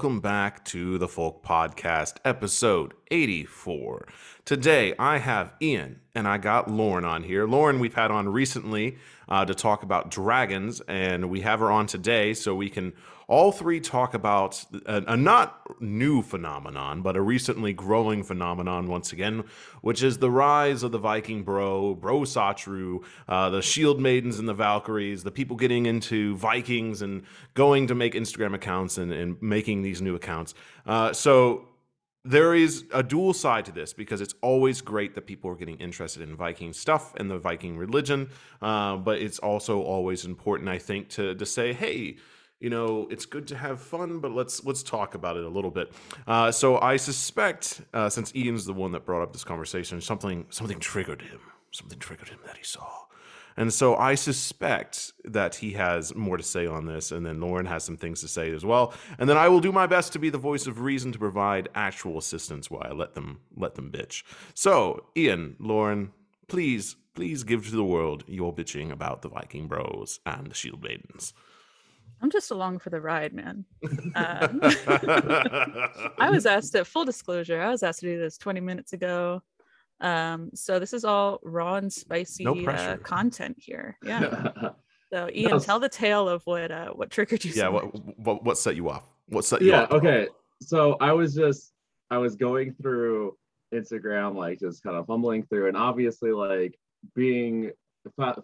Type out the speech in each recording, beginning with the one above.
Welcome back to the Folk Podcast, episode 84. Today I have Ian and I got Lauren on here. Lauren, we've had on recently uh, to talk about dragons, and we have her on today so we can all three talk about a, a not new phenomenon, but a recently growing phenomenon once again, which is the rise of the Viking bro, bro Satru, uh, the shield maidens and the Valkyries, the people getting into Vikings and going to make Instagram accounts and, and making these new accounts. Uh, so there is a dual side to this because it's always great that people are getting interested in Viking stuff and the Viking religion, uh, but it's also always important, I think, to to say, hey, you know, it's good to have fun, but let's let's talk about it a little bit. Uh, so I suspect, uh, since Ian's the one that brought up this conversation, something something triggered him. Something triggered him that he saw. And so I suspect that he has more to say on this, and then Lauren has some things to say as well. And then I will do my best to be the voice of reason to provide actual assistance while I let them let them bitch. So, Ian, Lauren, please, please give to the world your bitching about the Viking Bros and the Shield Maidens. I'm just along for the ride, man. Um, I was asked to full disclosure. I was asked to do this 20 minutes ago. Um, so this is all raw and spicy No uh, content here. Yeah. So Ian, tell the tale of what uh, what triggered you. yeah, so what, what what set you off? What set you yeah off? okay so i was just i was going through instagram like just kind of fumbling through and obviously like being fo-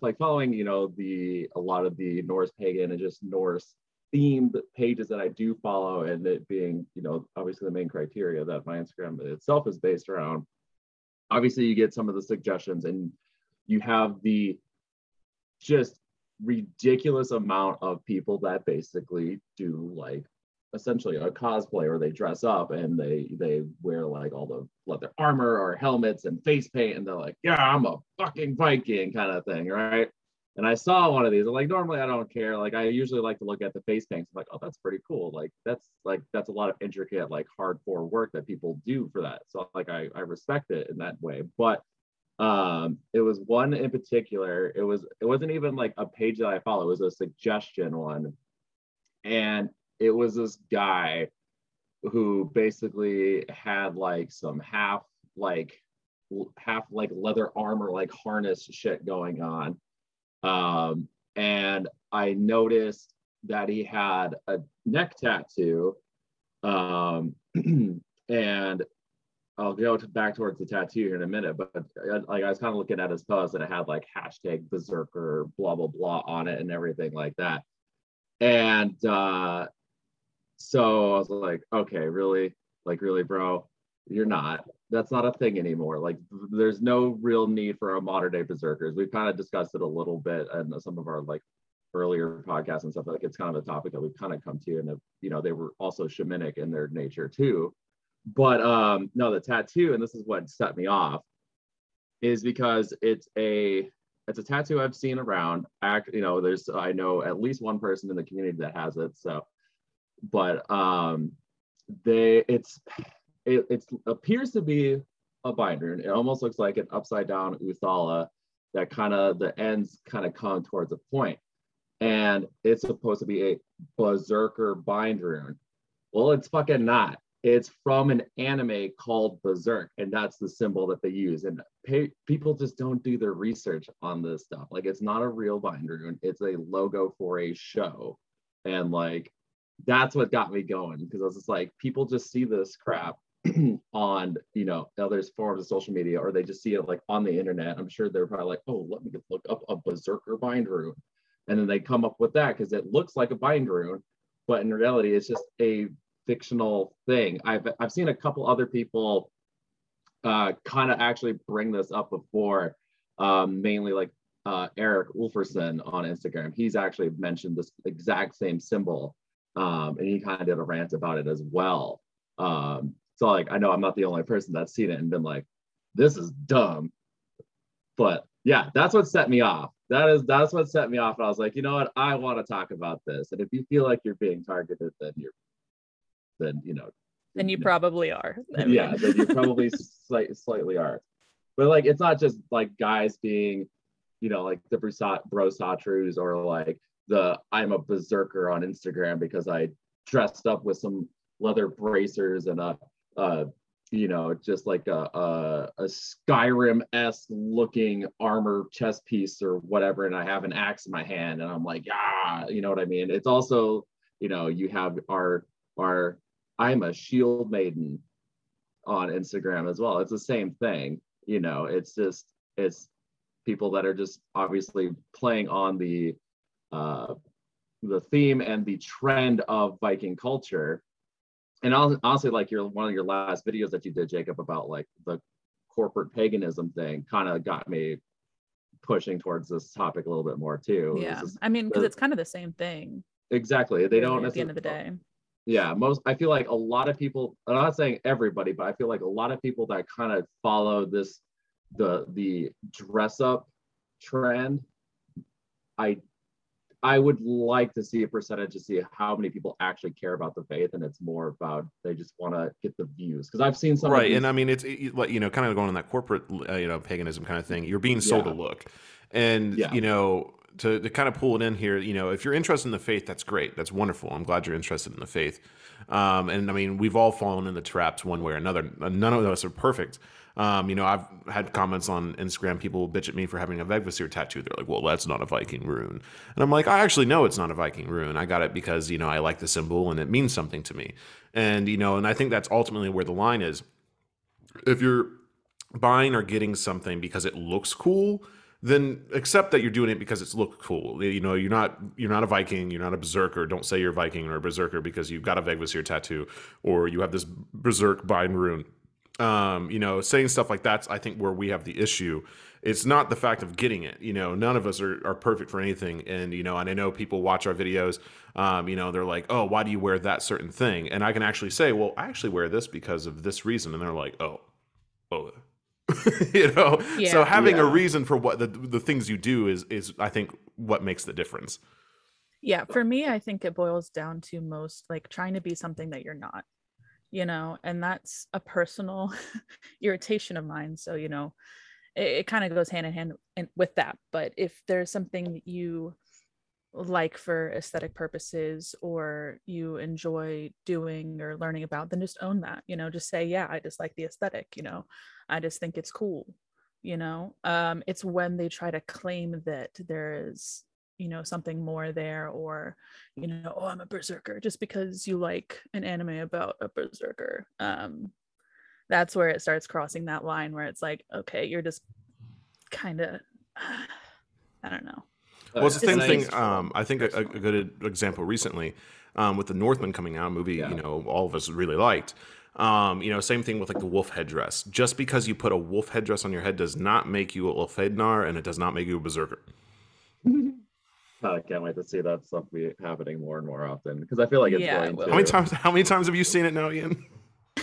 like following you know the a lot of the norse pagan and just norse themed pages that i do follow and it being you know obviously the main criteria that my instagram itself is based around. Obviously you get some of the suggestions and you have the just ridiculous amount of people that basically do like essentially a cosplay or they dress up and they they wear like all the leather armor or helmets and face paint and they're like yeah i'm a fucking viking kind of thing right? And i saw one of these and like normally i don't care. Like i usually like to look at the face paints I'm like oh that's pretty cool. Like that's like that's a lot of intricate like hardcore work that people do for that. So like i, I respect it in that way. But um it was one in particular it was it wasn't even like a page that i follow it was a suggestion one. And it was this guy who basically had like some half like half like leather armor like harness shit going on um and i noticed that he had a neck tattoo um and I'll go to back towards the tattoo here in a minute, but uh, like I was kind of looking at his post and it had like hashtag berserker blah blah blah on it and everything like that. And uh so I was like, okay, really? Like really, bro? You're not. That's not a thing anymore. Like there's no real need for a modern day berserkers. We've kind of discussed it a little bit in some of our like earlier podcasts and stuff like it's kind of a topic that we've kind of come to and you know they were also shamanic in their nature too but um no the tattoo and this is what set me off is because it's a it's a tattoo i've seen around act you know there's i know at least one person in the community that has it so but um they it's it it's, appears to be a binder it almost looks like an upside down othala that kind of the ends kind of come towards a point. And it's supposed to be a berserker bind rune. Well it's fucking not. It's from an anime called Berserk, and that's the symbol that they use. And pay, people just don't do their research on this stuff. Like, it's not a real bind rune; it's a logo for a show, and like that's what got me going because I was just like, people just see this crap on you know other forms of social media, or they just see it like on the internet. I'm sure they're probably like, oh, let me look up a Berserker bind rune, and then they come up with that because it looks like a bind rune, but in reality, it's just a fictional thing. I've I've seen a couple other people uh, kind of actually bring this up before, um, mainly like uh, Eric Wolferson on Instagram. He's actually mentioned this exact same symbol, um, and he kind of did a rant about it as well. Um, so like I know I'm not the only person that's seen it and been like, this is dumb. But yeah, that's what set me off. That is that's what set me off. And I was like, you know what, I want to talk about this. And if you feel like you're being targeted, then you're then you know Then you know, probably are. I mean, yeah, then you probably slight, slightly are. But like, it's not just like guys being, you know, like the Brusat, bro or like the I'm a berserker on Instagram because I dressed up with some leather bracers and a, a you know, just like a a, a Skyrim esque looking armor chest piece or whatever, and I have an axe in my hand, and I'm like, ah, you know what I mean. It's also, you know, you have our our I'm a shield maiden on Instagram as well. It's the same thing, you know. It's just it's people that are just obviously playing on the uh, the theme and the trend of Viking culture and honestly, like your one of your last videos that you did, Jacob, about like the corporate paganism thing, kind of got me pushing towards this topic a little bit more too. Yeah, I mean, because it's kind of the same thing. Exactly. They don't at the end of the day. Yeah, most. I feel like a lot of people. I'm not saying everybody, but I feel like a lot of people that kind of follow this, the the dress up trend. I I would like to see a percentage to see how many people actually care about the faith, and it's more about they just want to get the views. Because I've seen some right, these... and I mean it's like you know kind of going on that corporate uh, you know paganism kind of thing. You're being sold yeah. a look, and yeah. you know to, to kind of pull it in here, you know, if you're interested in the faith, that's great. That's wonderful. I'm glad you're interested in the faith. Um, and I mean, we've all fallen in the traps one way or another. None of us are perfect. Um, you know, I've had comments on Instagram. People bitch at me for having a Vegvisir tattoo. They're like, "Well, that's not a Viking rune," and I'm like, "I actually know it's not a Viking rune. I got it because you know I like the symbol and it means something to me." And you know, and I think that's ultimately where the line is. If you're buying or getting something because it looks cool, then accept that you're doing it because it's look cool. You know, you're not you're not a Viking, you're not a berserker. Don't say you're Viking or a berserker because you've got a Vegvisir tattoo or you have this berserk bind rune um, you know, saying stuff like that's I think where we have the issue. It's not the fact of getting it. You know, none of us are, are perfect for anything. And, you know, and I know people watch our videos, um, you know, they're like, oh, why do you wear that certain thing? And I can actually say, well, I actually wear this because of this reason. And they're like, oh, oh, you know yeah. so having yeah. a reason for what the the things you do is is i think what makes the difference yeah for me i think it boils down to most like trying to be something that you're not you know and that's a personal irritation of mine so you know it, it kind of goes hand in hand with that but if there's something that you like for aesthetic purposes or you enjoy doing or learning about then just own that you know just say yeah i just like the aesthetic you know i just think it's cool you know um it's when they try to claim that there is you know something more there or you know oh i'm a berserker just because you like an anime about a berserker um that's where it starts crossing that line where it's like okay you're just kind of i don't know well it's the same thing um i think a, a, good example recently um with the northman coming out movie yeah. you know all of us really liked um, you know, same thing with like the wolf headdress. Just because you put a wolf headdress on your head does not make you a Ulfhednar and it does not make you a berserker. I can't wait to see that stuff be happening more and more often because I feel like it's yeah, going to. How many times? How many times have you seen it now, Ian?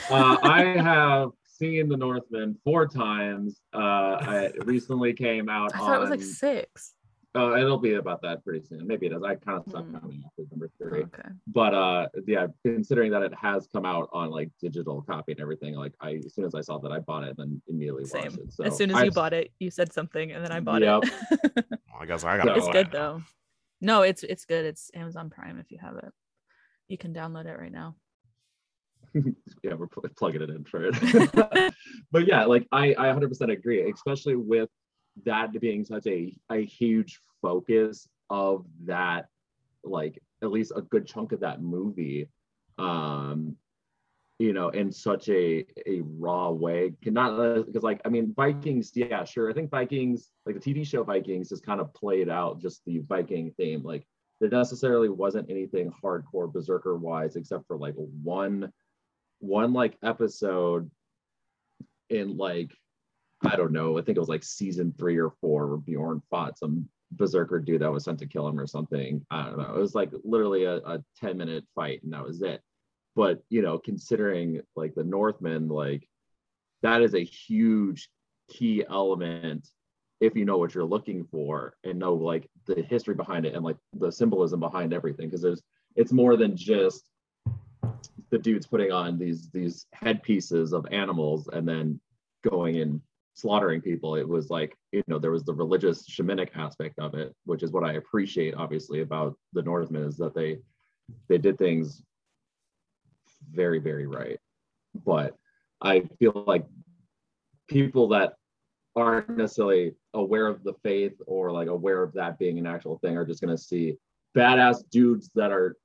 Uh, I have seen The Northman four times. Uh, I recently came out. I thought on, it was like six. Oh, it'll be about that pretty soon. Maybe it is. I kind of stopped mm. counting after number three. Okay. But uh, yeah, considering that it has come out on like digital copy and everything, like I as soon as I saw that, I bought it and then immediately Same. watched it. So as soon as I, you bought it, you said something, and then I bought it. yep. it. I guess I got. It. It's good though. No, it's it's good. It's Amazon Prime if you have it. You can download it right now. yeah, we're pl- plugging it in for it. but yeah, like I I 100% agree, especially with that being such a a huge focus of that like at least a good chunk of that movie um you know, in such a a raw way. Not because like I mean Vikings, yeah, sure. I think Vikings, like the TV show Vikings, has kind of played out just the Viking theme. Like there necessarily wasn't anything hardcore berserker wise, except for like one one like episode in like I don't know, I think it was like season three or four where Bjorn fought some berserker dude that was sent to kill him or something. I don't know. It was like literally a, a 10 minute fight and that was it but you know considering like the Northman like that is a huge key element if you know what you're looking for and know like the history behind it and like the symbolism behind everything because there's it's more than just the dudes putting on these these headpieces of animals and then going and slaughtering people. It was like you know there was the religious shamanic aspect of it which is what i appreciate obviously about the Northman is that they they did things very very right. But i feel like people that aren't necessarily aware of the faith or like aware of that being an actual thing are just going to see badass dudes that are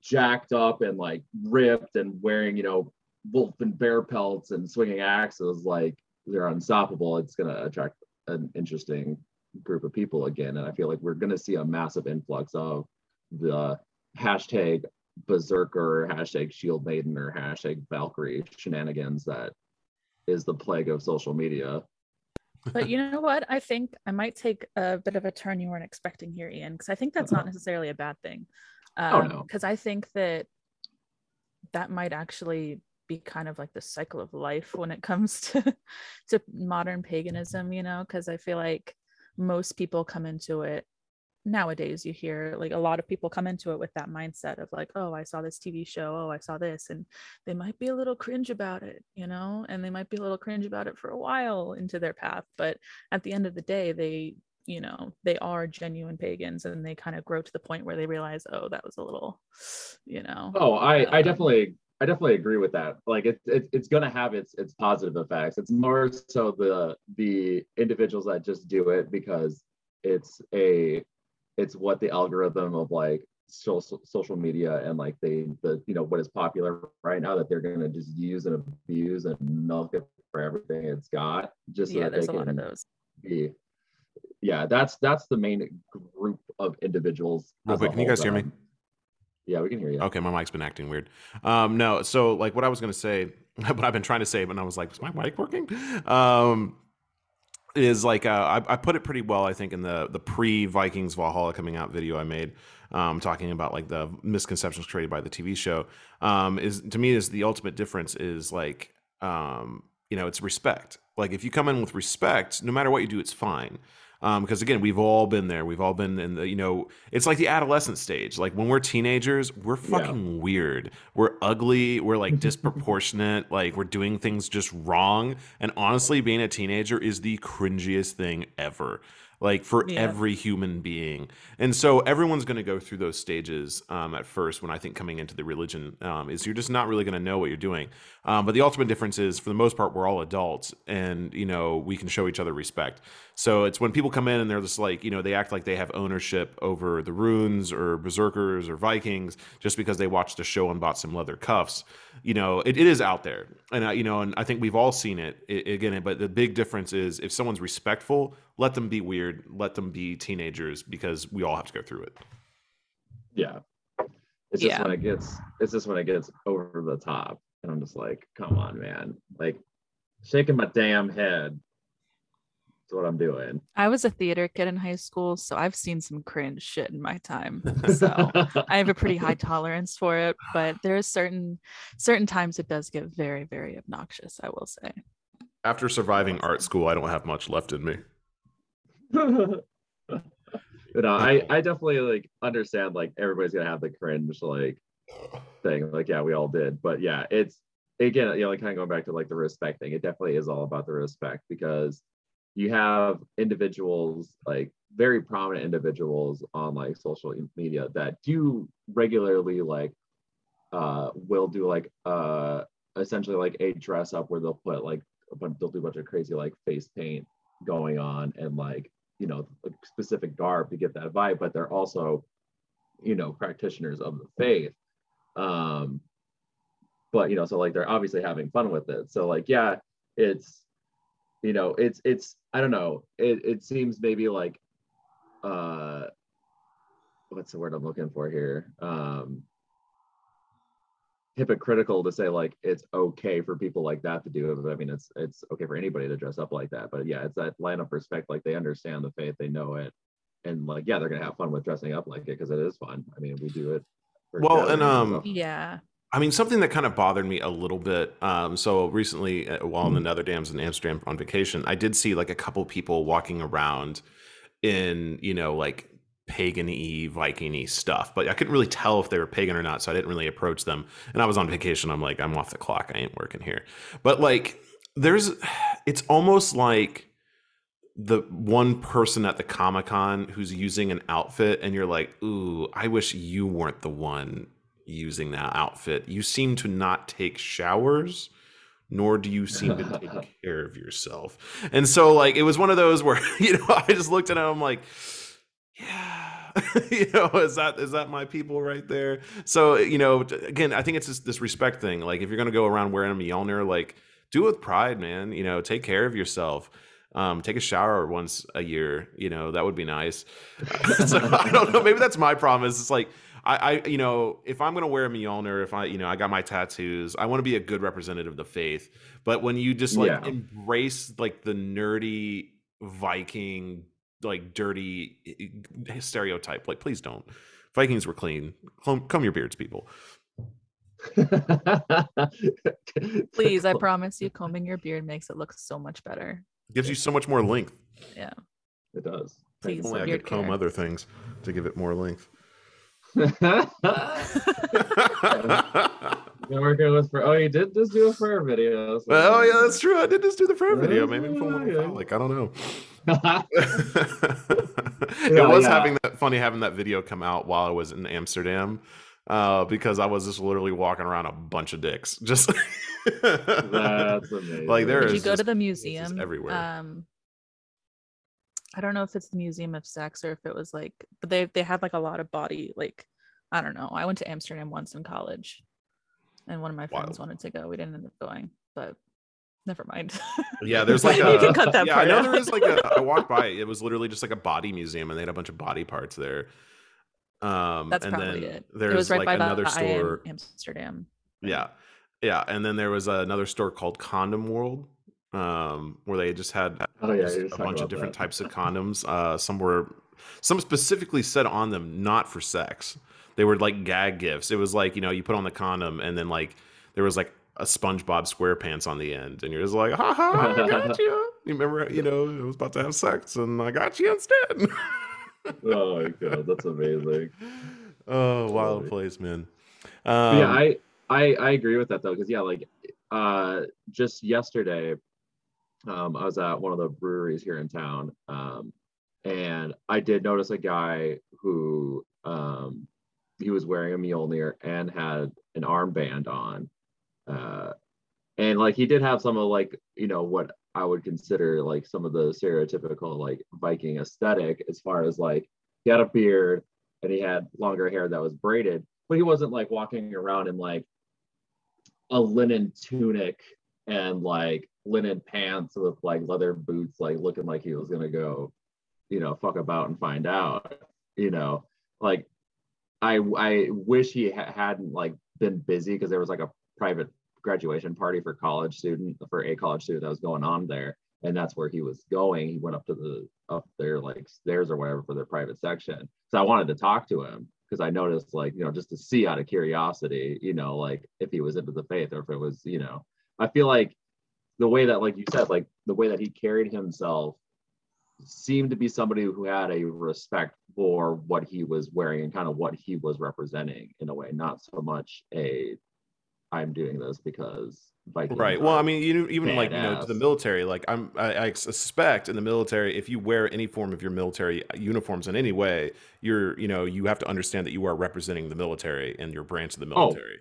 jacked up and like ripped and wearing you know wolf and bear pelts and swinging axes like they're unstoppable. It's going to attract an interesting group of people again. And i feel like we're going to see a massive influx of the hashtag berserker hashtag shield maiden or hashtag valkyrie shenanigans that is the plague of social media but you know what? I think I might take a bit of a turn you weren't expecting here, Ian, because I think that's not necessarily a bad thing. Um, Oh, no. Because I think that that might actually be kind of like the cycle of life when it comes to to modern paganism, you know, because I feel like most people come into it nowadays you hear like a lot of people come into it with that mindset of like oh i saw this tv show oh i saw this and they might be a little cringe about it you know and they might be a little cringe about it for a while into their path but at the end of the day they you know they are genuine pagans and they kind of grow to the point where they realize oh that was a little you know Oh, I, I Um, definitely, I definitely agree with that. Like it's, it, it's going to have its, its positive effects. It's more so the, the individuals that just do it because it's a, it's what the algorithm of like social social media and like they, the, you know, what is popular right now that they're going to just use and abuse and milk it for everything it's got. Just so yeah that there's they a lot of can those be. Yeah, that's that's the main group of individuals. Real quick, can you whole guys hear me? Yeah, we can hear you. Okay, my mic's been acting weird. Um, no, so like what I was gonna say, what I've been trying to say, but I was like, is my mic working? Um, is like uh, I, I put it pretty well, I think, in the the pre Vikings Valhalla coming out video I made, um, talking about like the misconceptions created by the TV show. Um, is to me is the ultimate difference is like um, you know it's respect. Like if you come in with respect, no matter what you do, it's fine. Um, because again, we've all been there. We've all been in the, you know, it's like the adolescent stage. Like when we're teenagers, we're fucking weird. We're ugly. We're like disproportionate. Like we're doing things just wrong. And honestly, being a teenager is the cringiest thing ever. Like for Yeah. every human being. And so everyone's going to go through those stages um, at first when I think coming into the religion um, is you're just not really going to know what you're doing. Um, but the ultimate difference is for the most part, we're all adults and, you know, we can show each other respect. So it's when people come in and they're just like, you know, they act like they have ownership over the runes or berserkers or Vikings just because they watched a show and bought some leather cuffs. You know, it, it is out there, and I, you know, and I think we've all seen it I- again. But the big difference is if someone's respectful, let them be weird, let them be teenagers because we all have to go through it. yeah it's just Yeah. when it gets it's just when it gets over the top and i'm just like come on man like shaking my damn head that's what i'm doing i was a theater kid in high school so i've seen some cringe shit in my time so I have a pretty high tolerance for it, but there are certain certain times it does get very, very obnoxious, I will say. After surviving art school, I don't have much left in me. you know i i definitely like understand like everybody's gonna have the cringe like thing like yeah we all did but yeah it's again you know like kind of going back to like the respect thing it definitely is all about the respect because you have individuals like very prominent individuals on like social media that do regularly like uh will do like uh essentially like a dress up where they'll put like a bunch they'll do a bunch of crazy like face paint going on and like you know specific garb to get that vibe but they're also you know practitioners of the faith. Um but you know so like they're obviously having fun with it. So like yeah it's you know it's it's i don't know. It, it seems maybe like uh what's the word i'm looking for here? Um hypocritical to say like it's okay for people like that to do it. I mean it's it's okay for anybody to dress up like that but yeah it's that line of respect like they understand the faith they know it. And like yeah they're gonna have fun with dressing up like it because it is fun. I mean we do it for Well, and, um, stuff. Yeah. I mean, something that kind of bothered me a little bit. Um, so recently, uh, while in the Hmm. Netherlands in Amsterdam on vacation, I did see like a couple people walking around in, you know, like pagan-y, Viking-y stuff, but I couldn't really tell if they were pagan or not, so I didn't really approach them. And I was on vacation. I'm like, I'm off the clock. I ain't working here. But like, there's, it's almost like the one person at the Comic Con who's using an outfit, and you're like, ooh, I wish you weren't the one using that outfit. You seem to not take showers, nor do you seem to take care of yourself. And so, like, it was one of those where you know I just looked at him, I'm like, yeah. you know, is that is that my people right there? So you know, again, I think it's just this respect thing. Like, if you're gonna go around wearing a Mjolnir, like, do it with pride, man. You know, take care of yourself. Um, take a shower once a year. You know, that would be nice. so, I don't know. Maybe that's my promise. It's like I, I, you know, if I'm gonna wear a Mjolnir, if I, you know, I got my tattoos, I want to be a good representative of the faith. But when you just like Yeah. embrace like the nerdy Viking, like dirty stereotype, like please don't. Vikings were clean. Comb, comb your beards, people. Please, I promise you, combing your beard makes it look so much better. Gives you so much more length. Yeah. It does. Please, Only I beard could comb care. other things to give it more length. Been working with Freyr. Oh, you did just do a Freyr video. so- oh yeah, that's true. I did just do the Freyr video. Maybe I'm feeling a little Yeah. phallic. I don't know. it was yeah. having that funny having that video come out while I was in Amsterdam. Uh, because I was just literally walking around a bunch of dicks. Just That's amazing. Like, there Did is you go to the museum? everywhere. Um, I don't know if it's the Museum of Sex or if it was like, but they they had like a lot of body. Like, I don't know. I went to Amsterdam once in college, and one of my friends Wild. wanted to go. We didn't end up going, but never mind. Yeah, there's like a you can cut that yeah, part I know out. there is like a I walked by it. Was literally just like a body museum and they had a bunch of body parts there. Um That's and probably then it. there's It was right like by another the store. Amsterdam. Yeah. Yeah. And then there was another store called Condom World, um, where they just had Oh yeah, a bunch of different that. types of condoms. Uh, some were, some specifically said on them not for sex. They were like gag gifts. It was like you know you put on the condom and then like there was like a SpongeBob SquarePants on the end, and you're just like, ha ha, I got you. You remember, you know, I was about to have sex and I got you instead. Oh my god, that's amazing. oh, wild Totally. place, man. Um, yeah, I, I I agree with that though, because yeah, like uh just yesterday, um, I was at one of the breweries here in town, um, and I did notice a guy who um he was wearing a Mjolnir and had an armband on. Uh and like he did have some of like, you know, what I would consider like some of the stereotypical like Viking aesthetic as far as like he had a beard and he had longer hair that was braided, but he wasn't like walking around in like a linen tunic and like linen pants with like leather boots, like looking like he was gonna go, you know, fuck about and find out, you know, like I I wish he ha- hadn't like been busy because there was like a private graduation party for college student for a college student that was going on there and that's where he was going. He went up to the up there like stairs or whatever for their private section. So i wanted to talk to him because i noticed like you know just to see out of curiosity you know like if he was into the faith or if it was you know. I feel like the way that like you said like the way that he carried himself seemed to be somebody who had a respect for what he was wearing and kind of what he was representing in a way not so much a i'm doing this because Vikings Right. Well, I mean, you even like you know to the military. Like I'm, I, I suspect in the military, if you wear any form of your military uniforms in any way, you're, you know, you have to understand that you are representing the military and your branch of the Oh, military.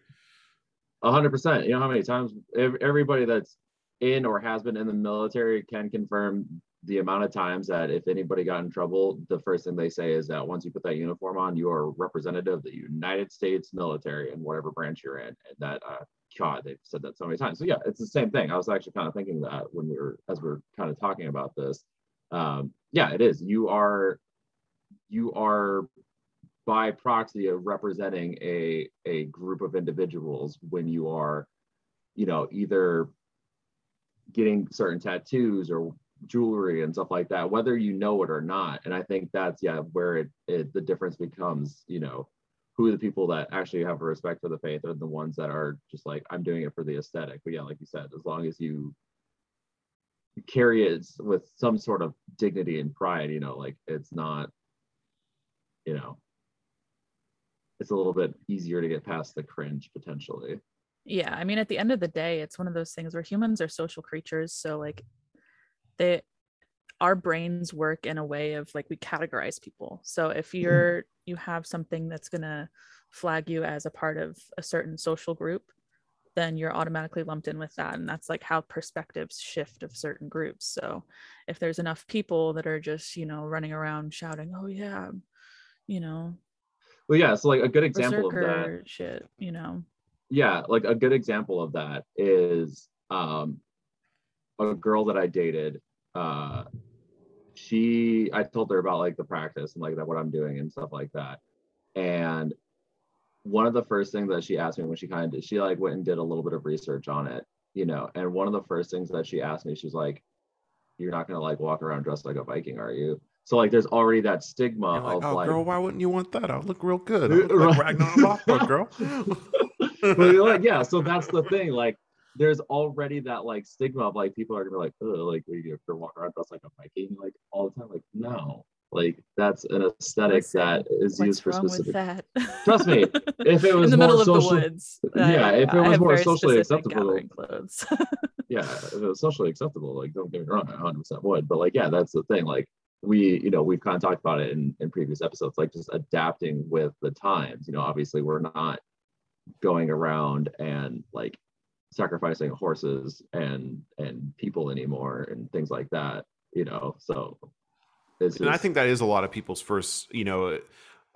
A hundred percent. You know how many times everybody that's in or has been in the military can confirm the amount of times that if anybody got in trouble, the first thing they say is that once you put that uniform on, you are representative of the United States military and whatever branch you're in. And that, uh, God, they've said that so many times. So yeah, it's the same thing. I was actually kind of thinking that when we were as we are kind of talking about this. Um, yeah, it is. You are, you are by proxy of representing a a group of individuals when you are you know either getting certain tattoos or jewelry and stuff like that whether you know it or not and i think that's yeah where it, it the difference becomes you know who are the people that actually have a respect for the faith are the ones that are just like i'm doing it for the aesthetic but yeah like you said as long as you carry it with some sort of dignity and pride you know like it's not you know it's a little bit easier to get past the cringe potentially. Yeah i mean at the end of the day it's one of those things where humans are social creatures so like they our brains work in a way of like we categorize people. So if mm-hmm. you're you have something that's gonna flag you as a part of a certain social group then you're automatically lumped in with that and that's like how perspectives shift of certain groups. So if there's enough people that are just you know running around shouting oh yeah you know? Well yeah so like a good example of that shit you know yeah like a good example of that is um a girl that i dated uh she i told her about like the practice and like that what i'm doing and stuff like that and one of the first things that she asked me when she kind of did she like went and did a little bit of research on it you know and one of the first things that she asked me she's like you're not gonna like walk around dressed like a viking are you so like there's already that stigma like, of oh, like girl, why wouldn't you want that? I look real good. I look like Right. Ragnar Lothbrok, girl. but like, yeah, so that's the thing. Like, there's already that like stigma of like people are gonna be like, oh, like we you gonna walk around dressed like a Viking like all the time. Like, no, like that's an aesthetic Listen, that is what's used for specific. that Trust me, if it was in the more middle of the woods Yeah, if it was more socially acceptable. clothes Yeah, if it was socially acceptable, like don't get me wrong, I 100 percent would. But like, yeah, that's the thing. Like we, you know, we've kind of talked about it in in previous episodes, like just adapting with the times. You know, obviously we're not going around and like sacrificing horses and and people anymore and things like that you know so and I think that is a lot of people's first, you know,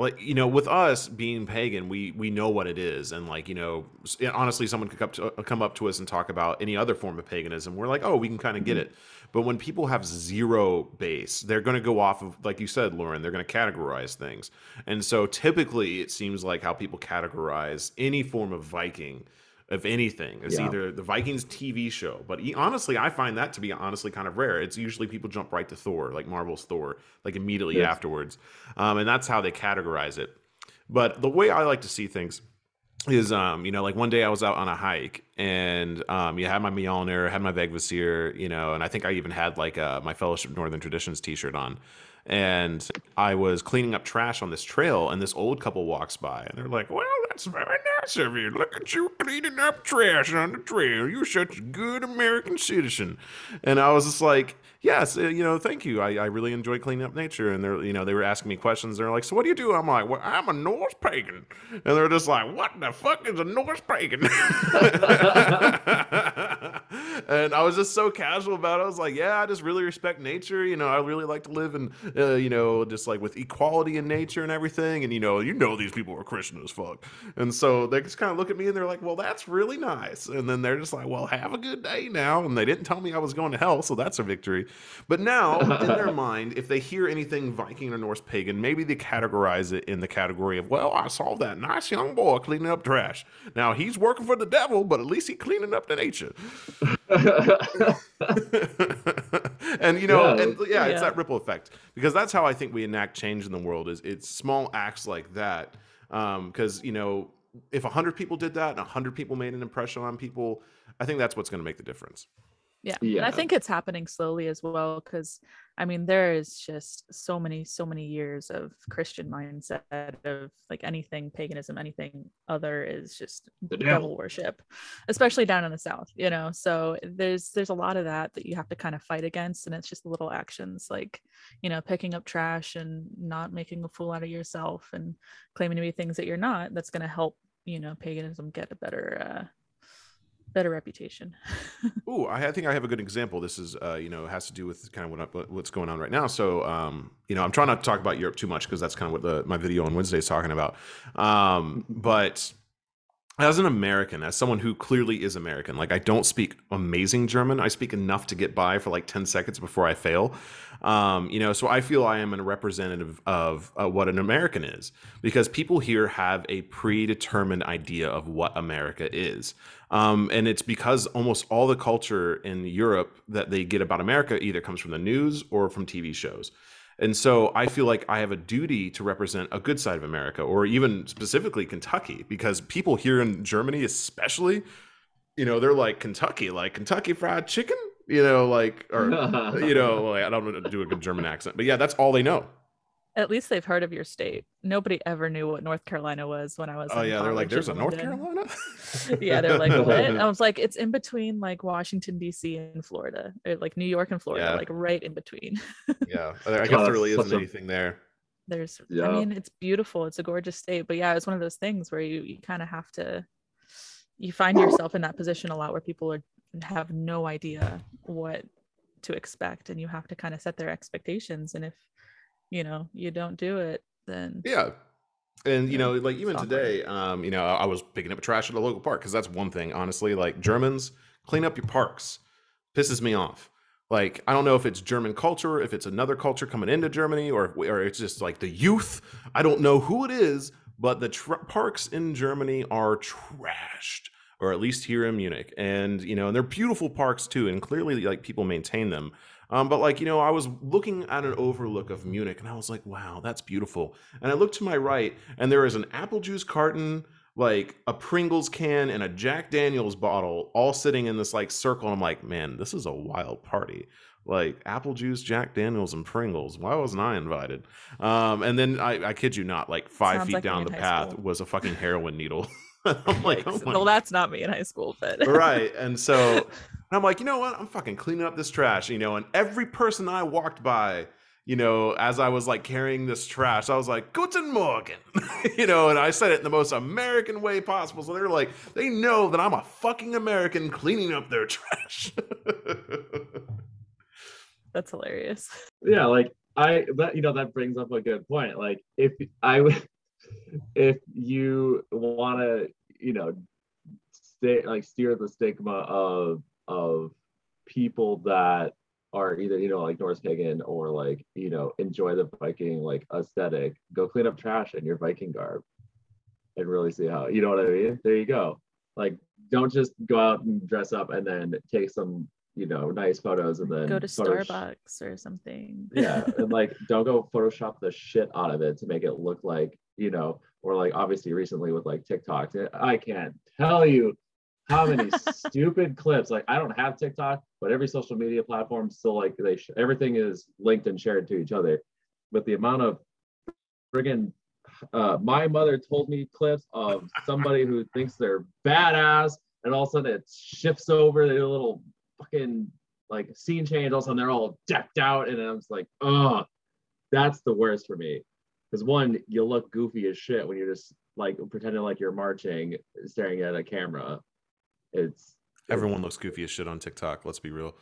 like you know, with us being pagan, we we know what it is, and like you know, honestly, someone could come to, uh, come up to us and talk about any other form of paganism. We're like, oh, we can kind of get Mm-hmm. it. But when people have zero base, they're going to go off of, like you said, Lauren, they're going to categorize things, and so typically it seems like how people categorize any form of Viking. Of anything, it's Yeah. either the Vikings TV show, but e- honestly, I find that to be honestly kind of rare. It's usually people jump right to Thor, like Marvel's Thor, like immediately Yes. afterwards, um, and that's how they categorize it. But the way I like to see things is, um, you know, like one day I was out on a hike and um, you had my Mjolnir, had my Vegvisir, you know, and I think I even had like uh, my Fellowship Northern Traditions T-shirt on. And I was cleaning up trash on this trail, and this old couple walks by, and they're like, "Well, that's very nice of you. Look at you cleaning up trash on the trail. You're such a good American citizen." And I was just like, "Yes, uh, you know, thank you. I, I really enjoy cleaning up nature." And they're, you know, they were asking me questions. They're like, "So what do you do?" I'm like, "Well, I'm a Norse pagan," and they're just like, "What the fuck is a Norse pagan?" and I was just so casual about it. I was like, "Yeah, I just really respect nature. You know, I really like to live in, uh, you know, just like with equality in nature and everything. And you know, you know, these people are Christian as fuck. And so they just kind of look at me and they're like, "Well, that's really nice." And then they're just like, "Well, have a good day now." And they didn't tell me I was going to hell, so that's a victory. But now, in their mind, if they hear anything Viking or Norse pagan, maybe they categorize it in the category of, "Well, I saw that nice young boy cleaning up trash. Now he's working for the devil, but at least he's cleaning up the nature." and you know, Yeah. and yeah, it's Yeah. that ripple effect because that's how I think we enact change in the world. Is it's small acts like that. Um, because you know, if a hundred people did that and a hundred people made an impression on people, I think that's what's going to make the difference. Yeah. And I think it's happening slowly as well because I mean there is just so many so many years of Christian mindset of like anything paganism anything other is just The devil. devil. worship especially down in the south you know so there's there's a lot of that that you have to kind of fight against and it's just little actions like you know picking up trash and not making a fool out of yourself and claiming to be things that you're not that's going to help you know paganism get a better uh better reputation Ooh, I, I think I have a good example. This is, uh, you know, has to do with kind of what, what- what's going on right now. So, um, you know, I'm trying not to talk about Europe too much because that's kind of what the, my video on Wednesday is talking about. Um, but as an American, as someone who clearly is American, like I don't speak amazing German. I speak enough to get by for like 10 seconds before I fail. Um, you know, so I feel I am a representative of uh, what an American is because people here have a predetermined idea of what America is. Um, and it's because almost all the culture in Europe that they get about America either comes from the news or from TV shows. And so I feel like I have a duty to represent a good side of America, or even specifically Kentucky, because people here in Germany, especially, you know, they're like Kentucky, like Kentucky Fried Chicken, you know, like, or, you know, like, I don't know do a good German accent, but yeah, that's all they know. At least they've heard of your state. Nobody ever knew what North Carolina was when I was. Oh, in yeah. They're like, there's a in North London." Carolina? yeah, they're like, what? I was like, it's in between like Washington D.C. and Florida, or like New York and Florida, Yeah. like right in between. yeah. I guess there really isn't a- anything there. there's Yeah. i mean it's beautiful it's a gorgeous state but yeah it's one of those things where you, you kind of have to you find yourself in that position a lot where people are have no idea what to expect and you have to kind of set their expectations and if you know you don't do it then Yeah. And you Yeah, know, like even today, um, you know, I was picking up trash at a local park because that's one thing, honestly. Like Germans, clean up your parks. Pisses me off. Like I don't know if it's German culture, if it's another culture coming into Germany, or or it's just like the youth. I don't know who it is, but the tr- parks in Germany are trashed, or at least here in Munich. And you know, and they're beautiful parks too, and clearly like people maintain them. Um, but like you know, I was looking at an overlook of Munich, and I was like, "Wow, that's beautiful." And I looked to my right, and there is an apple juice carton, like a Pringles can, and a Jack Daniels bottle, all sitting in this like circle. And I'm like, "Man, this is a wild party." Like apple juice, Jack Daniels, and Pringles. Why wasn't I invited? Um, and then I, I kid you not, like five Sounds feet like down the path school. was a fucking heroin needle. I'm like, oh well that's not me in high school but right and so and i'm like you know what? I'm fucking cleaning up this trash you know and every person i walked by you know as i was like carrying this trash i was like guten morgen you know and i said it in the most american way possible. So they're like they know that i'm a fucking american cleaning up their trash. That's hilarious. Yeah like i that you know that brings up a good point. Like if i would if you want to you know stay like steer the stigma of of people that are either you know like Norse pagan or like you know enjoy the Viking like aesthetic, go clean up trash in your Viking garb and really see how you know what I mean. There you go. Like don't just go out and dress up and then take some you know nice photos and then go to starbucks or something yeah and like don't go photoshop the shit out of it to make it look like you know or like obviously recently with like tiktok i can't tell you how many stupid clips like i don't have tiktok but every social media platform still like they sh- everything is linked and shared to each other. But the amount of friggin uh, my mother told me clips of somebody who thinks they're badass and all of a sudden it shifts over they do a little fucking like scene change all of a sudden they're all decked out and i'm just like oh that's the worst for me. Because one you look goofy as shit when you're just like pretending like you're marching staring at a camera it's everyone looks goofy as shit on tiktok let's be real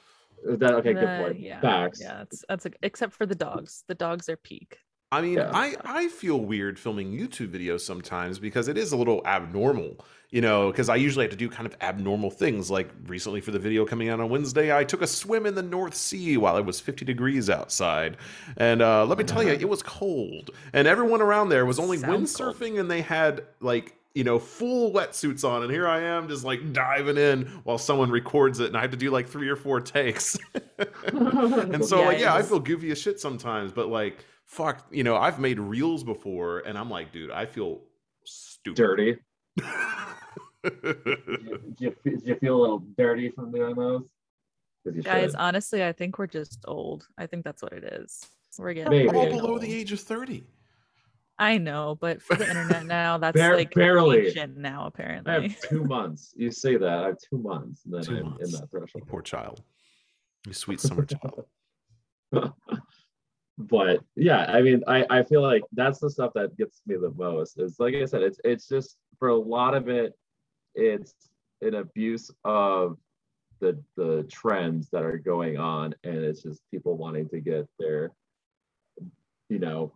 that okay good Uh, point yeah facts yeah that's that's a, except for the dogs the dogs are peak I mean, Yeah. I I feel weird filming YouTube videos sometimes because it is a little abnormal, you know, because I usually have to do kind of abnormal things. Like recently for the video coming out on Wednesday, I took a swim in the North Sea while it was 50 degrees outside. And uh, let me tell you, it was cold. And everyone around there was only Sounds cold. windsurfing and they had like, you know, full wetsuits on. And here I am just like diving in while someone records it. And I have to do like three or four takes. and so like yeah i feel goofy as shit sometimes but like fuck you know i've made reels before and i'm like dude i feel stupid dirty do you, do you feel a little dirty from doing those? guys should. honestly i think we're just old i think that's what it is we're getting, we're all below old. the age of 30 i know but for the internet now that's Bare- like barely. ancient now I have two months. You say that I have two months, and then Two I'm months. in that threshold. poor child you sweet summer child but yeah, I mean, I I feel like that's the stuff that gets me the most. Is like I said, it's it's just for a lot of it, it's an abuse of the the trends that are going on, and it's just people wanting to get their, you know,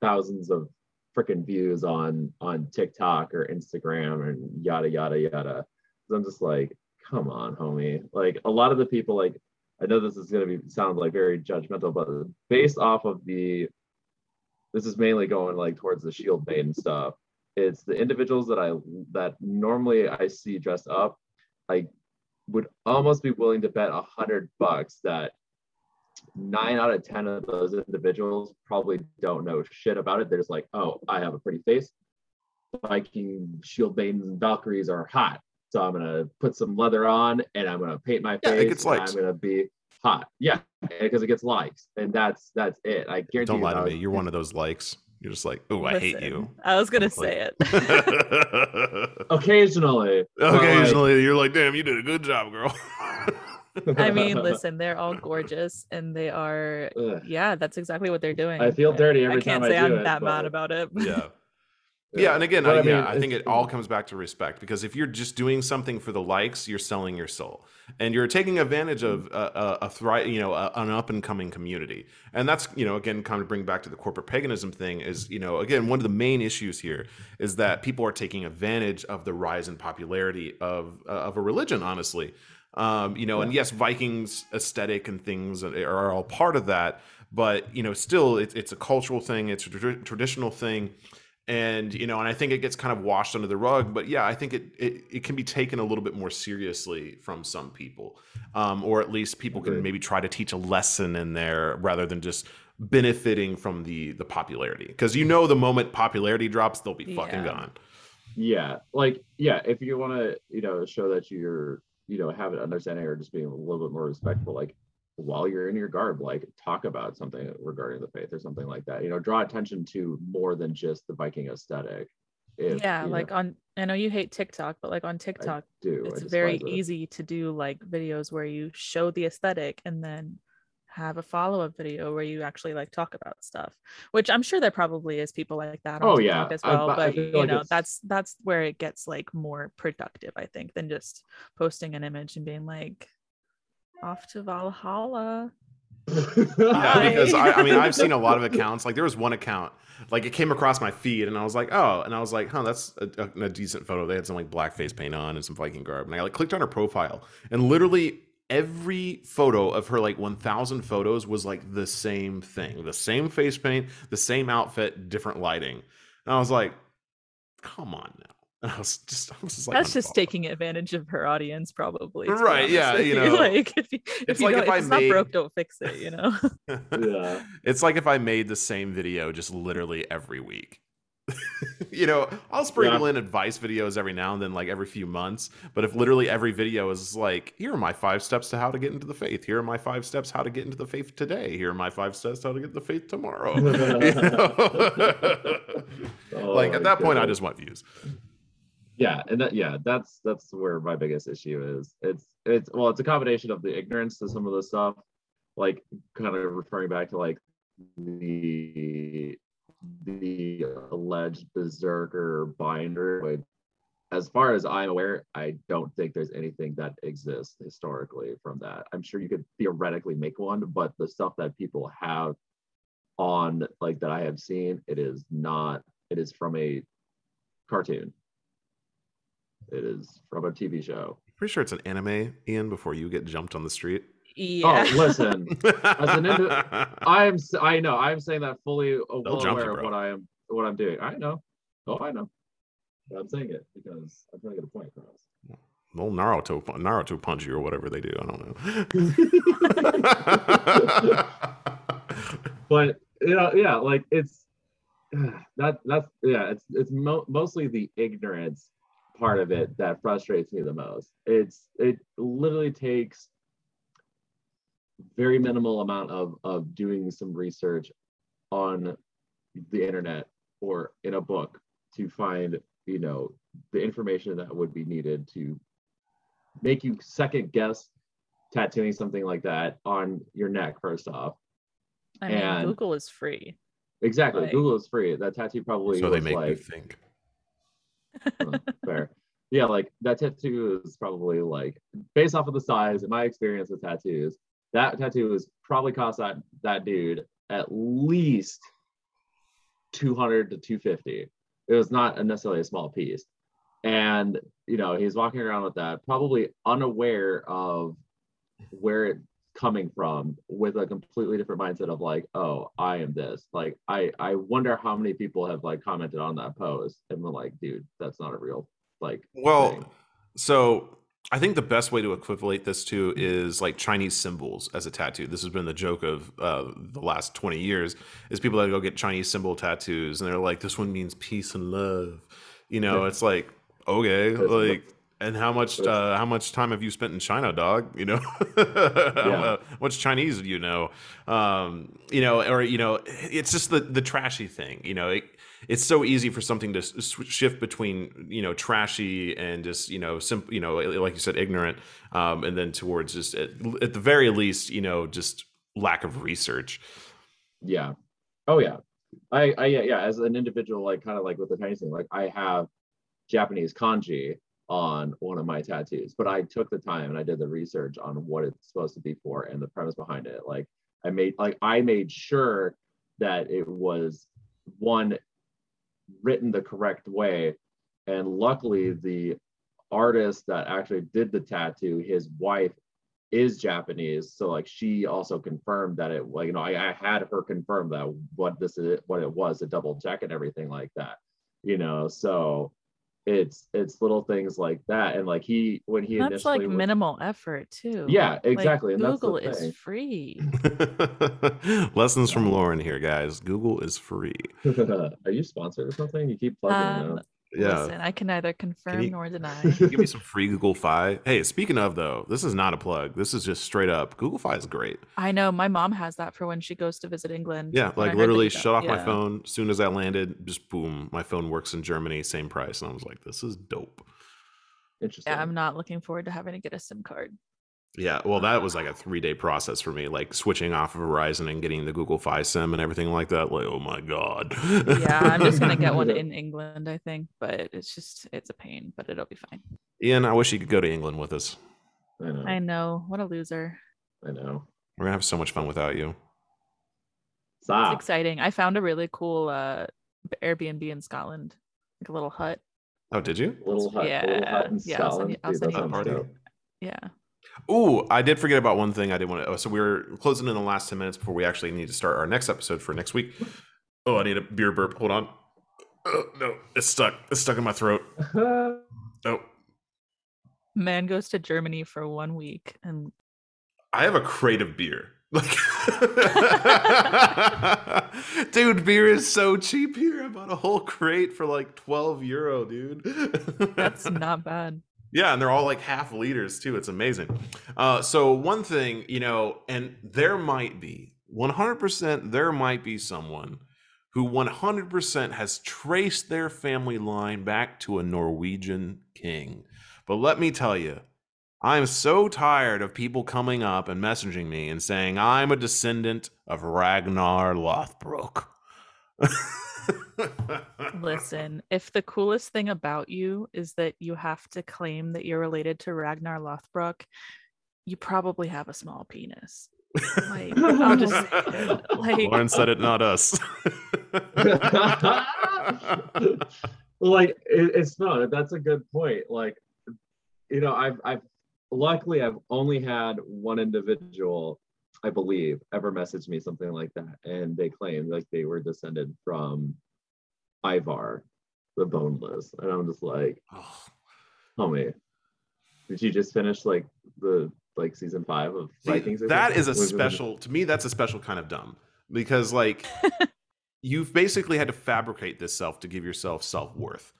thousands of freaking views on on TikTok or Instagram and yada yada yada. So I'm just like, come on, homie. Like a lot of the people, like I know this is gonna be sound like very judgmental, but based off of the, this is mainly going like towards the shield maiden stuff. It's the individuals that I that normally I see dressed up. I would almost be willing to bet a hundred bucks that nine out of ten of those individuals probably don't know shit about it. They're just like, oh, I have a pretty face. Viking shield maidens and Valkyries are hot. So I'm gonna put some leather on and I'm gonna paint my Yeah, it face. gets likes. I'm gonna be hot. Yeah, because it gets likes. And that's that's it. I guarantee don't you lie to me you're one of those likes you're just like oh i hate you i was gonna Probably. say it occasionally. but, like, occasionally you're like damn you did a good job girl I mean, listen, they're all gorgeous and they are Ugh. yeah, that's exactly what they're doing. I feel dirty every I can't time I say do I'm it, that mad about it. yeah. Yeah, and again, I, I mean, yeah, I think it all comes back to respect because if you're just doing something for the likes, you're selling your soul, and you're taking advantage of a, a, a thri- you know, a, an up and coming community, and that's you know, again, kind of bring back to the corporate paganism thing is you know, again, one of the main issues here is that people are taking advantage of the rise in popularity of uh, of a religion, honestly, um, you know, and yes, Vikings aesthetic and things are all part of that, but you know, still, it's it's a cultural thing, it's a tra- traditional thing and you know and i think it gets kind of washed under the rug but yeah i think it it, it can be taken a little bit more seriously from some people um, or at least people can maybe try to teach a lesson in there rather than just benefiting from the the popularity because you know the moment popularity drops they'll be fucking Yeah. gone. Yeah like yeah if you want to you know show that you're you know have an understanding or just being a little bit more respectful like while you're in your garb like talk about something regarding the faith or something like that you know draw attention to more than just the viking aesthetic if, yeah, you know, like on I know you hate TikTok, but like on TikTok, do it's very it. easy to do like videos where you show the aesthetic and then have a follow-up video where you actually like talk about stuff which i'm sure there probably is people like that on Oh, TikTok yeah. as well but I but feel you like know it's- that's that's where it gets like more productive i think than just posting an image and being like off to valhalla yeah because I, I mean i've seen a lot of accounts like there was one account like it came across my feed and i was like oh and i was like huh that's a, a, a decent photo they had some like blackface paint on and some viking garb and i like clicked on her profile and literally every photo of her like 1000 photos was like the same thing. The same face paint the same outfit different lighting. And i was like come on now. And i was just i was just like that's just unfollow. taking advantage of her audience probably to Right, yeah, you know, like if, you, if, it's you like don't- if it's made- not broke don't fix it you know? Yeah. It's like if I made the same video just literally every week. you know, I'll sprinkle in advice videos every now and then, like every few months. But if literally every video is like, here are my five steps to how to get into the faith. Here are my five steps how to get into the faith today. Here are my five steps how to get the faith tomorrow. Oh like at that point, I just want views. yeah and that yeah that's that's where my biggest issue is it's it's well it's a combination of the ignorance to some of the stuff like kind of referring back to like the the alleged berserker binder which as far as i'm aware i don't think there's anything that exists historically from that i'm sure you could theoretically make one but the stuff that people have on like that i have seen it is not it is from a cartoon it is from a TV show. Pretty sure it's an anime, Ian, before you get jumped on the street. Oh, yeah Oh, listen, an indi- I am. I know. I'm saying that fully well jump you, aware of what I am. What I'm doing. I know. Oh, I know. But I'm saying it because I'm trying to get a point across. well, Naruto, Naruto punch you or whatever they do. I don't know. But you know, yeah, like it's that. That's yeah. It's it's mo- mostly the ignorance part of it that frustrates me the most. It's it literally takes very minimal amount of of doing some research on the internet or in a book to find you know the information that would be needed to make you second guess tattooing something like that on your neck first off. I mean and- google is free. Exactly. Like- google is free. That tattoo probably so they was make you think. fair. Yeah like that tattoo is probably like based off of the size and my experience with tattoos that tattoo is probably cost that that dude at least 200 to 250 it was not necessarily a small piece. And you know he's walking around with that probably unaware of where it's coming from with a completely different mindset of like oh i am this. Like i i wonder how many people have like commented on that post and were like dude that's not a real like Well, thing. so I think the best way to equivalate this to is like Chinese symbols as a tattoo. This has been the joke of uh, the last 20 years is people that go get Chinese symbol tattoos and they're like, this one means peace and love. You know, it's like, okay, like, and how much uh, how much time have you spent in China, dog? You know, how much Chinese do you know? Um, you know, or you know, it's just the the trashy thing. You know, it, it's so easy for something to shift between you know trashy and just you know simple you know like you said ignorant um, and then towards just at, at the very least you know just lack of research. Yeah. Oh yeah. I i yeah, yeah as an individual like kind of like with the chinese thing like i have japanese kanji on one of my tattoos but i took the time and i did the research on what it's supposed to be for and the premise behind it. Like i made like i made sure that it was one written the correct way and luckily the artist that actually did the tattoo his wife is Japanese, so like she also confirmed that it, like you know, I, I had her confirm that what this is, what it was, to double check and everything like that, you know. So it's it's little things like that, and like he when he That's like was, minimal effort too. yeah, Like, exactly, and Google that's is free. lessons from lauren here guys google is free. Are you sponsored or something? You keep plugging Um, it. Yeah Listen, I can neither confirm you- nor deny. give me some free google fi hey speaking of though this is not a plug this is just straight up google fi is great I know my mom has that for when she goes to visit England. Yeah, like literally shut off my phone as soon as I landed. Just boom, my phone works in Germany, same price, and I was like, "This is dope." Interesting. Yeah, I'm not looking forward to having to get a SIM card. Yeah, well, that was like a three day process for me, like switching off of Verizon and getting the Google Fi Sim and everything like that. Like, oh my god. Yeah, I'm just gonna get one in England, I think, but it's just it's a pain, but it'll be fine. Ian, I wish you could go to England with us. I know. I know. What a loser. I know. We're gonna have so much fun without you. It's exciting. I found a really cool uh Airbnb in Scotland, like a little hut. Oh, did you? Little hut, little hut in Yeah, yeah, I'll send you- I'll send that you a sounds photo. dope. Yeah. Ooh, I did forget about one thing I did want to. Oh, so we were closing in the last 10 minutes before we actually need to start our next episode for next week. Oh, I need a beer burp. Hold on. Oh, no, it's stuck. It's stuck in my throat. Oh, Man goes to Germany for one week and I have a crate of beer. Like, dude, beer is so cheap here. I bought a whole crate for like 12 euro, dude. that's not bad. Yeah, and they're all like half liters too. It's amazing. Uh, so one thing, you know, and there might be 100%, there might be someone who 100% has traced their family line back to a Norwegian king. But let me tell you, I'm so tired of people coming up and messaging me and saying I'm a descendant of Ragnar Lothbrok. Listen, if the coolest thing about you is that you have to claim that you're related to Ragnar Lothbrok, you probably have a small penis. Like, I'll just. Like, Lauren said it, not us. like it, it's not. that's a good point like you know i've i've luckily i've only had one individual i believe ever messaged me something like that and they claimed like they were descended from ivar the boneless and i'm just like Oh, homie did you just finish like the like season five of vikings or that is a special to me that's a special kind of dumb because like you've basically had to fabricate this self to give yourself self-worth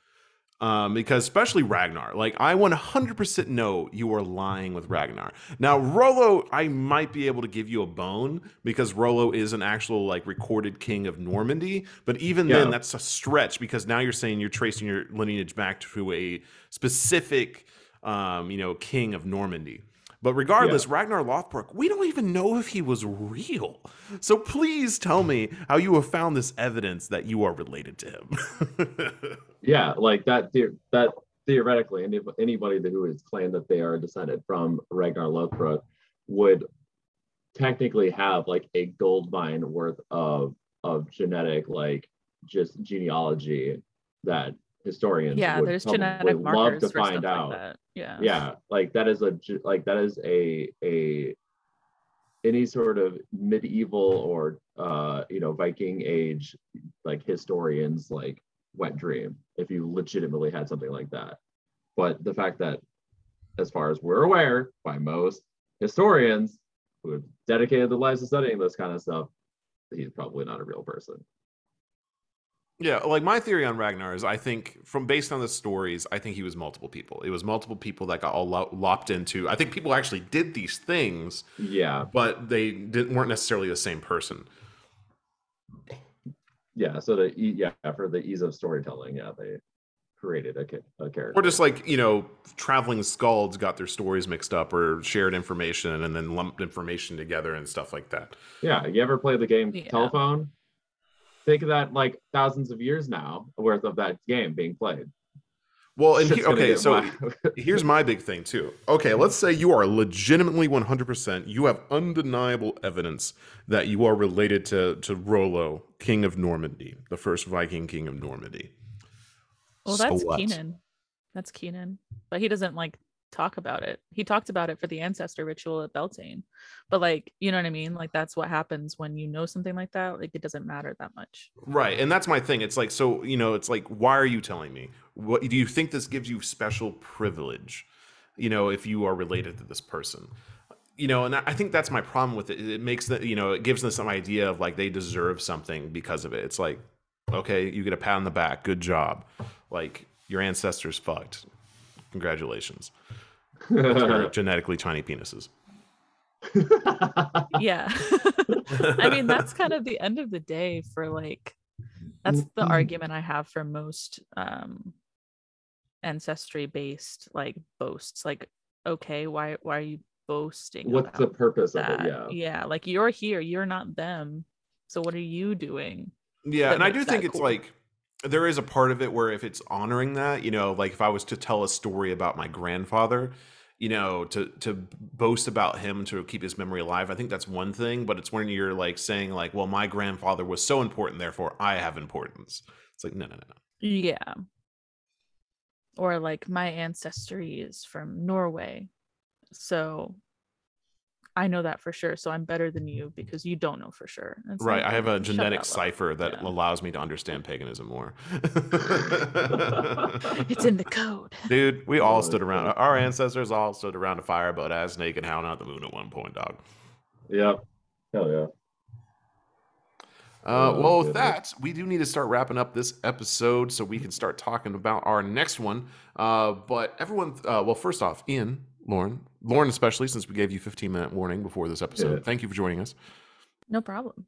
um, because especially Ragnar, like I 100% know you are lying with Ragnar. Now Rollo, I might be able to give you a bone because Rollo is an actual like recorded king of Normandy, but even then that's a stretch because now you're saying you're tracing your lineage back to a specific, um, you know, king of Normandy. But regardless, Ragnar Lothbrok, we don't even know if he was real. So please tell me how you have found this evidence that you are related to him. yeah like that the- that theoretically any, anybody that who has claimed that they are descended from ragnar lothbrok would technically have like a gold mine worth of of genetic like just genealogy that historians yeah, would there's probably genetic love markers to for find stuff out like that. Yeah. yeah like that is a like that is a a any sort of medieval or uh you know viking age like historians like wet dream if you legitimately had something like that but the fact that as far as we're aware by most historians who have dedicated their lives to studying this kind of stuff he's probably not a real person Yeah, like my theory on Ragnar is I think from based on the stories, I think he was multiple people. It was multiple people that got all lo- lopped into. I think people actually did these things, yeah but they didn't weren't necessarily the same person. yeah, so the e- yeah for the ease of storytelling, yeah, they created a, a character. Or just like, you know, traveling skalds got their stories mixed up or shared information and then lumped information together and stuff like that. yeah, you ever play the game Yeah. Telephone? Think of that like thousands of years now worth of that game being played. Well, and Shit's he, okay, so here's my big thing too. Okay, let's say you are legitimately 100%, you have undeniable evidence that you are related to to Rollo, king of Normandy, the first Viking king of Normandy. Well, So that's what? Keenan. That's Keenan. But he doesn't like talk about it. He talked about it for the ancestor ritual at Beltane. But like, you know what I mean? Like that's what happens when you know something like that. Like it doesn't matter that much. Right, and that's my thing. It's like so, you know, it's like why are you telling me? What do you think this gives you special privilege? You know, if you are related to this person. You know, and I think that's my problem with it. It makes that, you know, it gives them some idea of like they deserve something because of it. It's like, okay, you get a pat on the back, good job. Like your ancestors fucked. Congratulations. Genetically tiny penises. Yeah. I mean, that's kind of the end of the day for like that's the argument I have for most um ancestry based like boasts. Like, okay, why why are you boasting? What's the about purpose of that? it? Yeah. yeah, like you're here, you're not them. So what are you doing? Yeah, and I do that think it's cool. like there is a part of it where if it's honoring that, you know, like if I was to tell a story about my grandfather, you know, to to boast about him to keep his memory alive, I think that's one thing, but it's when you're like saying like, well, my grandfather was so important, therefore I have importance. It's like no, no, no, no. Yeah. Or like my ancestry is from Norway. So I know that for sure. So I'm better than you because you don't know for sure. It's Right, like, I have a genetic up. cipher that Yeah. allows me to understand paganism more. It's in the code. Dude, we all stood around. Our ancestors all stood around a fire butt ass naked, howling out the moon at one point, dog. Yep. Hell yeah. Uh, Oh, well, with that, we do need to start wrapping up this episode so we can start talking about our next one. Uh, but everyone, uh, well, first off, Ian, Lauren, Lauren especially, since we gave you 15 minute warning before this episode, Yeah. thank you for joining us. No problem.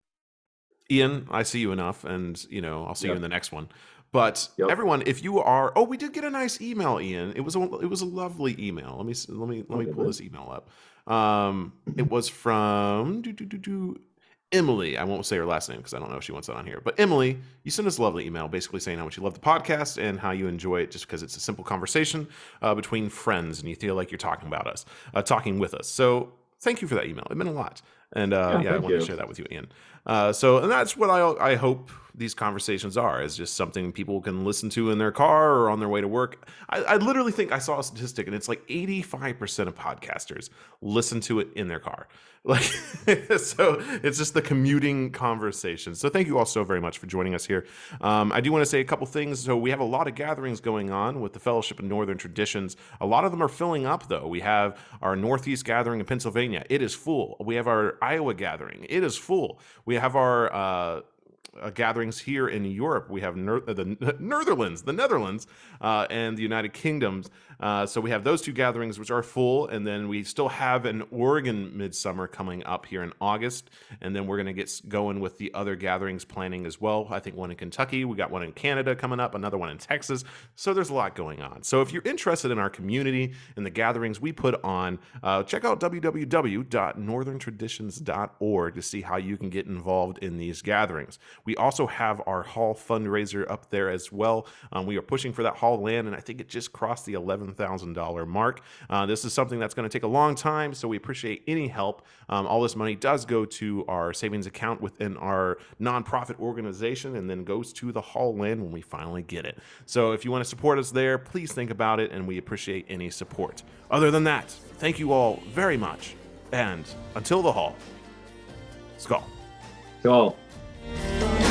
Ian, I see you enough, and you know I'll see you in the next one. But Yep. everyone, if you are, oh, we did get a nice email, Ian. It was a it was a lovely email. Let me let me let me pull good. this email up. Um, it was from do, do, do, do, Emily. I won't say her last name because I don't know if she wants that on here. But Emily, you sent us a lovely email, basically saying how much you love the podcast and how you enjoy it, just because it's a simple conversation uh, between friends, and you feel like you're talking about us, uh, talking with us. So thank you for that email. It meant a lot. And uh, Yeah, yeah, I wanted to share that with you, Ian. Uh, so, and that's what I I hope these conversations are is just something people can listen to in their car or on their way to work. I, I literally think I saw a statistic, and it's like eighty five percent of podcasters listen to it in their car. Like, so it's just the commuting conversation. So, thank you all so very much for joining us here. Um, I do want to say a couple things. So, we have a lot of gatherings going on with the Fellowship of Northern Traditions. A lot of them are filling up, though. We have our Northeast gathering in Pennsylvania. It is full. We have our Iowa gathering. It is full. We have our uh, uh, gatherings here in Europe. We have Ner- uh, the Netherlands, the Netherlands, uh, and the United Kingdoms. Uh, so we have those two gatherings, which are full, and then we still have an Oregon Midsummer coming up here in August, and then we're going to get going with the other gatherings planning as well. I think one in Kentucky, we got one in Canada coming up, another one in Texas. So there's a lot going on. So if you're interested in our community and the gatherings we put on, uh, check out www.northerntraditions.org to see how you can get involved in these gatherings. We also have our hall fundraiser up there as well. Um, we are pushing for that hall land, and I think it just crossed the $11,000 mark. Uh, this is something that's going to take a long time, so we appreciate any help. Um, all this money does go to our savings account within our nonprofit organization and then goes to the hall land when we finally get it. So if you want to support us there, please think about it, and we appreciate any support. Other than that, thank you all very much, and until the hall, Skull. Cool. Bye.